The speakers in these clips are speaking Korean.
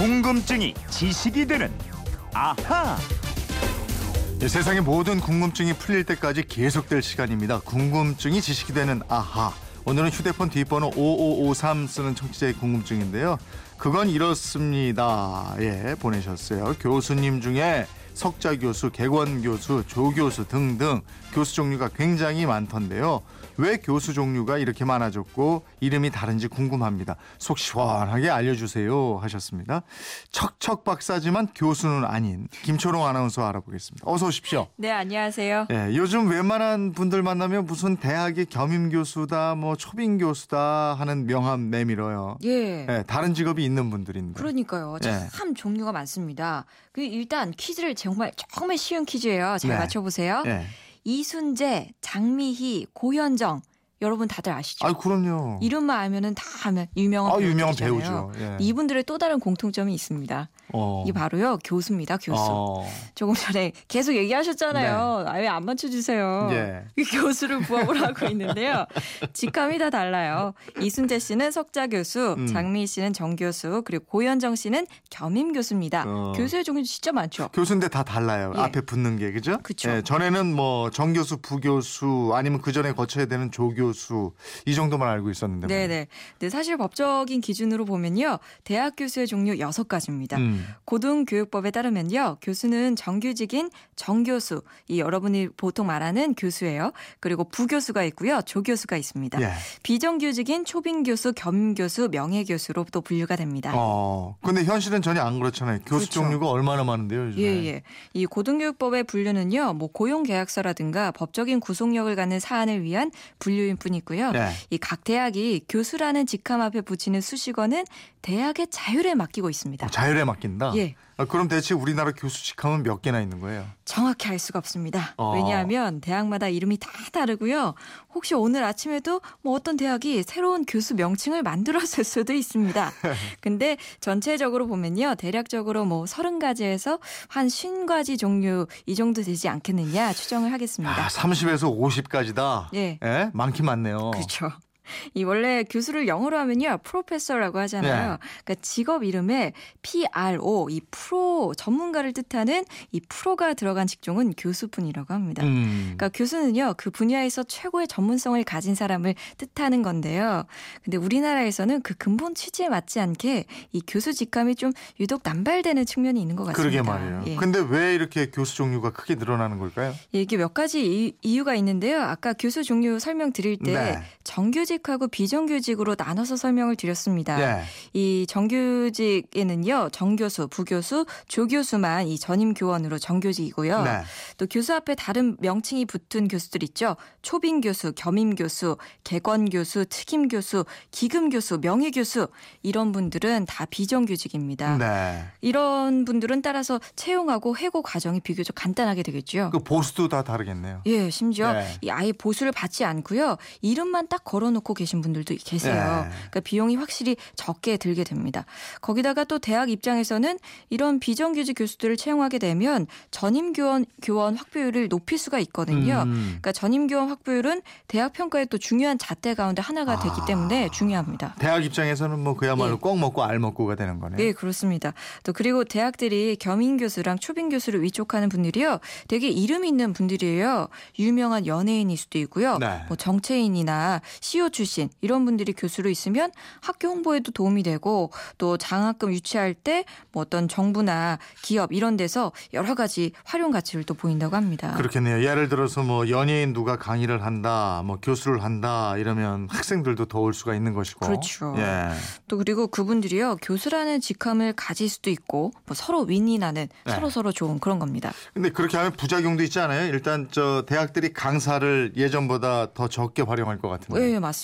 궁금증이 지식이 되는 아하. 이 세상의 모든 궁금증이 풀릴 때까지 계속될 시간입니다. 궁금증이 지식이 되는 아하. 오늘은 휴대폰 뒷번호 5553 쓰는 청취자의 궁금증인데요. 그건 이렇습니다. 예, 보내셨어요. 교수님 중에 석자 교수, 객원 교수, 조 교수 등등 교수 종류가 굉장히 많던데요. 왜 교수 종류가 이렇게 많아졌고 이름이 다른지 궁금합니다. 속 시원하게 알려주세요 하셨습니다. 척척 박사지만 교수는 아닌 김초롱 아나운서 알아보겠습니다. 어서 오십시오. 네, 안녕하세요. 예, 요즘 웬만한 분들 만나면 무슨 대학의 겸임 교수다, 뭐 초빙 교수다 하는 명함 내밀어요. 예. 예, 다른 직업이 있는 분들인데. 그러니까요. 예. 참 종류가 많습니다. 그 일단 퀴즈를 정말 정말 쉬운 퀴즈예요. 잘 네. 맞춰보세요. 예. 이순재, 장미희, 고현정 여러분 다들 아시죠? 아, 그럼요. 이름만 알면은 다 아면 유명한 아, 유명한. 배우죠. 예. 이분들의 또 다른 공통점이 있습니다. 어. 이게 바로요 교수입니다. 교수. 어. 조금 전에 계속 얘기하셨잖아요. 아, 왜안 맞춰주세요? 예. 이 교수를 부업을 하고 있는데요. 직함이 다 달라요. 이순재 씨는 석자 교수, 음. 장미희 씨는 정 교수, 그리고 고현정 씨는 겸임 교수입니다. 어. 교수의 종류 진짜 많죠. 교수인데 다 달라요. 예. 앞에 붙는 게 그죠? 그쵸. 예, 전에는 뭐 정 교수, 부 교수 아니면 그 전에 거쳐야 되는 조 교수 이 정도만 알고 있었는데. 말이에요. 네네. 근데 사실 법적인 기준으로 보면요. 대학 교수의 종류 여섯 가지입니다. 음. 고등교육법에 따르면요. 교수는 정규직인 정교수, 이 여러분이 보통 말하는 교수예요. 그리고 부교수가 있고요. 조교수가 있습니다. 예. 비정규직인 초빙교수, 겸교수, 명예교수로 또 분류가 됩니다. 어. 근데 현실은 전혀 안 그렇잖아요. 교수 그렇죠. 종류가 얼마나 많은데요, 요즘에. 예, 예. 이 고등교육법의 분류는요, 뭐 고용 계약서라든가 법적인 구속력을 갖는 사안을 위한 분류인 뿐이고요. 예. 이각 대학이 교수라는 직함 앞에 붙이는 수식어는 대학의 자율에 맡기고 있습니다. 자율에 맡긴다. 예. 아, 그럼 대체 우리나라 교수 직함은 몇 개나 있는 거예요? 정확히 알 수가 없습니다. 어. 왜냐하면 대학마다 이름이 다 다르고요. 혹시 오늘 아침에도 뭐 어떤 대학이 새로운 교수 명칭을 만들었을 수도 있습니다. 근데 전체적으로 보면요. 대략적으로 뭐 30가지에서 한 50가지 종류 이 정도 되지 않겠느냐 추정을 하겠습니다. 아, 30에서 50까지다. 예. 예? 많긴 많네요. 그렇죠. 이 원래 교수를 영어로 하면요 프로페서라고 하잖아요. 네. 그러니까 직업 이름에 PRO 이 프로 전문가를 뜻하는 이 프로가 들어간 직종은 교수분이라고 합니다. 음. 그러니까 교수는요 그 분야에서 최고의 전문성을 가진 사람을 뜻하는 건데요. 근데 우리나라에서는 그 근본 취지에 맞지 않게 이 교수 직함이 좀 유독 남발되는 측면이 있는 것 같습니다. 그러게 말이에요. 예. 근데 왜 이렇게 교수 종류가 크게 늘어나는 걸까요? 이게 몇 가지 이- 이유가 있는데요. 아까 교수 종류 설명 드릴 때 네. 정규직 하고 비정규직으로 나눠서 설명을 드렸습니다. 예. 이 정규직에는요, 정교수, 부교수, 조교수만 이 전임 교원으로 정규직이고요. 네. 또 교수 앞에 다른 명칭이 붙은 교수들 있죠. 초빙 교수, 겸임 교수, 객원 교수, 특임 교수, 기금 교수, 명예 교수 이런 분들은 다 비정규직입니다. 네. 이런 분들은 따라서 채용하고 해고 과정이 비교적 간단하게 되겠죠. 그 보수도 다 다르겠네요. 예, 심지어 네. 이 아예 보수를 받지 않고요. 이름만 딱 걸어 놓고 계신 분들도 계세요. 네. 그러니까 비용이 확실히 적게 들게 됩니다. 거기다가 또 대학 입장에서는 이런 비정규직 교수들을 채용하게 되면 전임 교원 교원 확보율을 높일 수가 있거든요. 음. 그러니까 전임 교원 확보율은 대학 평가의 또 중요한 잣대 가운데 하나가 되기 아. 때문에 중요합니다. 대학 입장에서는 뭐 그야말로 예. 꼭 먹고 알 먹고가 되는 거네요. 네, 그렇습니다. 또 그리고 대학들이 겸임 교수랑 초빙 교수를 위촉하는 분들이요. 되게 이름 있는 분들이에요. 유명한 연예인일 수도 있고요. 네. 뭐 정치인이나 CEO 출신 이런 분들이 교수로 있으면 학교 홍보에도 도움이 되고 또 장학금 유치할 때 뭐 어떤 정부나 기업 이런 데서 여러 가지 활용 가치를 또 보인다고 합니다. 그렇겠네요. 예를 들어서 뭐 연예인 누가 강의를 한다, 뭐 교수를 한다 이러면 학생들도 더 올 수가 있는 것이고. 그렇죠. 예. 또 그리고 그분들이요. 교수라는 직함을 가질 수도 있고 뭐 서로 윈윈하는 네. 서로 서로 좋은 그런 겁니다. 근데 그렇게 하면 부작용도 있지 않아요? 일단 저 대학들이 강사를 예전보다 더 적게 활용할 것 같은데. 네, 맞습니다.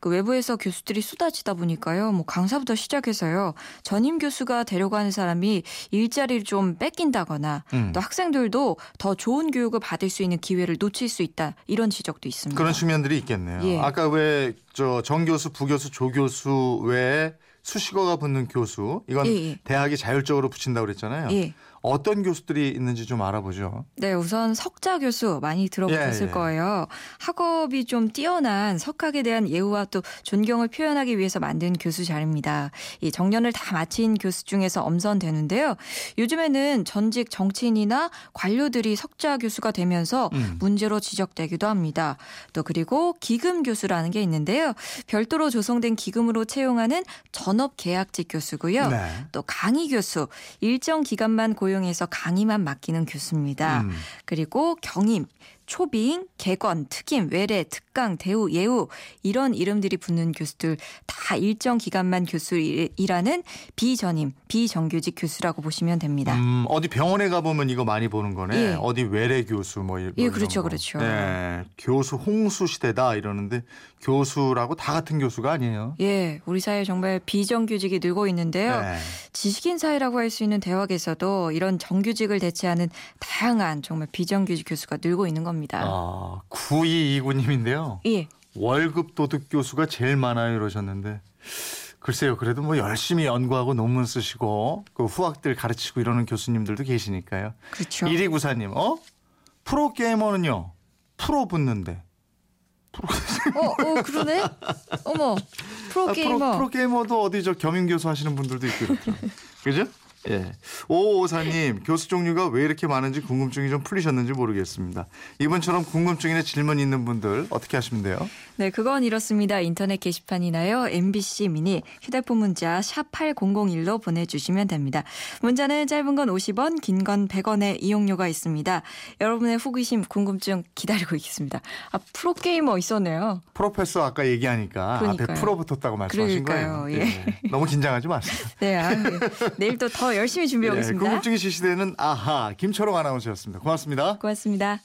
그 외부에서 교수들이 쏟아지다 보니까요. 뭐 강사부터 시작해서요. 전임 교수가 하는 사람이 일자리를 좀 뺏긴다거나 음. 또 학생들도 더 좋은 교육을 받을 수 있는 기회를 놓칠 수 있다. 이런 지적도 있습니다. 그런 측면들이 있겠네요. 예. 아까 왜 저 정 교수, 부교수, 조 교수 외에 수식어가 붙는 교수 이건 예, 예. 대학이 자율적으로 붙인다고 그랬잖아요. 예. 어떤 교수들이 있는지 좀 알아보죠. 네, 우선 석자 교수 많이 들어보셨을 예, 예. 거예요. 학업이 좀 뛰어난 석학에 대한 예우와 또 존경을 표현하기 위해서 만든 교수 자리입니다. 이 정년을 다 마친 교수 중에서 엄선되는데요. 요즘에는 전직 정치인이나 관료들이 석자 교수가 되면서 음. 문제로 지적되기도 합니다. 또 그리고 기금 교수라는 게 있는데요. 별도로 조성된 기금으로 채용하는 전업 계약직 교수고요. 네. 또 강의 교수 일정 기간만 고용 해서 강의만 맡기는 교수입니다. 음. 그리고 경임, 초빙, 개건, 특임, 외래, 특강, 대우, 예우 이런 이름들이 붙는 교수들 다 일정 기간만 교수 일하는 비전임, 비정규직 교수라고 보시면 됩니다. 음, 어디 병원에 가 보면 이거 많이 보는 거네. 예. 어디 외래 교수 뭐, 이- 뭐 예, 그렇죠, 거. 그렇죠. 예, 교수 홍수 시대다 이러는데 교수라고 다 같은 교수가 아니에요. 예, 우리 사회 정말 비정규직이 늘고 있는데요. 네. 지식인 사회라고 할 수 있는 대학에서도 이런 정규직을 대체하는 다양한 정말 비정규직 교수가 늘고 있는 겁니다. 아, 9229님인데요. 예. 월급 도둑 교수가 제일 많아요 이러셨는데 글쎄요 그래도 뭐 열심히 연구하고 논문 쓰시고 그 후학들 가르치고 이러는 교수님들도 계시니까요. 그렇죠. 1294님 어? 프로 게이머는요 프로 붙는데 어, 어, 그러네? 어머, 프로게이머. 아, 프로, 프로 게이머도 어디 저 겸임 교수 하시는 분들도 있고 그렇더라고요. 그죠? 예. 오오사님 교수 종류가 왜 이렇게 많은지 궁금증이 좀 풀리셨는지 모르겠습니다. 이분처럼 궁금증이나 질문 있는 분들 어떻게 하시면 돼요? 네, 그건 이렇습니다. 인터넷 게시판이나요. MBC 미니 휴대폰 문자 샵 8001로 보내주시면 됩니다. 문자는 짧은 건 50원, 긴 건 100원의 이용료가 있습니다. 여러분의 호기심, 궁금증 기다리고 있겠습니다. 아, 프로게이머 있었네요. 프로페서 아까 얘기하니까 앞에 그러니까요. 프로 붙었다고 말씀하신 그러니까요. 거예요. 예. 너무 긴장하지 마세요. 네, 아, 예. 내일 또 더 열심히 준비해 예, 오겠습니다. 궁금증이 지시되는 아하 김철홍 아나운서였습니다. 고맙습니다. 고맙습니다.